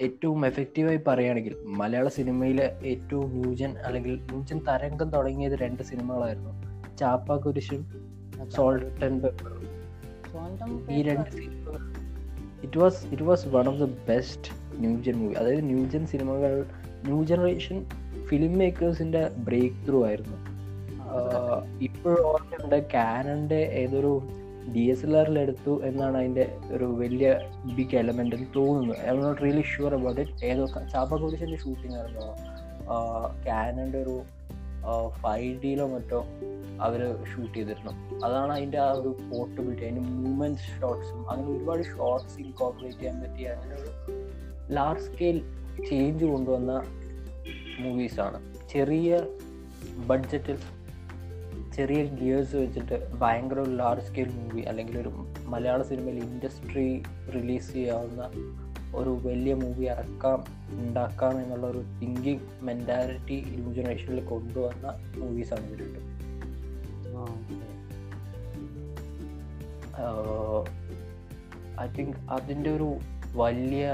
ഏറ്റവും എഫക്റ്റീവായി പറയുകയാണെങ്കിൽ മലയാള സിനിമയിലെ ഏറ്റവും ന്യൂജൻ അല്ലെങ്കിൽ ന്യൂജൻ തരംഗം തുടങ്ങിയത് രണ്ട് സിനിമകളായിരുന്നു ചാപ്പ കുരിശും സോൾട്ട് ആൻഡ് പെപ്പറും ഈ രണ്ട് സിനിമകൾ it was it was one of the best new gen movie അതായത് ന്യൂജൻ സിനിമകൾ ന്യൂ ജനറേഷൻ ഫിലിം മേക്കേഴ്സിന്റെ ബ്രേക്ക് ത്രൂ ആയിരുന്നു ഇപ്പോഴും കാനന്റെ ഏതൊരു ഡി എസ് എൽ ആറിൽ എടുത്തു എന്നാണ് അതിന്റെ ഒരു വലിയ ബിഗ് എലമെന്റ് എന്ന് തോന്നുന്നു I'm not really sure about it ഏതോ ചാപ്പക്കോടിച്ചിന്റെ ഷൂട്ടിംഗ് ആയിരുന്നു? കാനന്റെ ഒരു ഫൈവ് ഡിയിലോ മറ്റോ അവർ ഷൂട്ട് ചെയ്തിരുന്നു. അതാണ് അതിന്റെ ആ ഒരു പോർട്ടബിലിറ്റി അതിന്റെ മൂവ്മെന്റ് ഷോട്ട്സും അങ്ങനെ ഒരുപാട് ഷോർട്സ് ഇൻകോപ്പറേറ്റ് ചെയ്യാൻ പറ്റിയ അങ്ങനെ ഒരു ലാർജ് സ്കെയിൽ ചേഞ്ച് കൊണ്ടുവന്ന മൂവീസാണ് ചെറിയ ബഡ്ജറ്റിൽ ചെറിയ ഗിയേഴ്സ് വെച്ചിട്ട് ഭയങ്കര ഒരു ലാർജ് സ്കെയിൽ മൂവി അല്ലെങ്കിൽ ഒരു മലയാള സിനിമയിൽ ഇൻഡസ്ട്രി റിലീസ് ചെയ്യാവുന്ന ഒരു വലിയ മൂവി ഇറക്കാം ഉണ്ടാക്കാം എന്നുള്ള ഒരു തിങ്കിങ് മെന്റാലിറ്റി ന്യൂ ജനറേഷനിൽ കൊണ്ടുവന്ന മൂവീസാണ് ഇത് രണ്ടും ഐ തിങ്ക് അതിന്റെ ഒരു വലിയ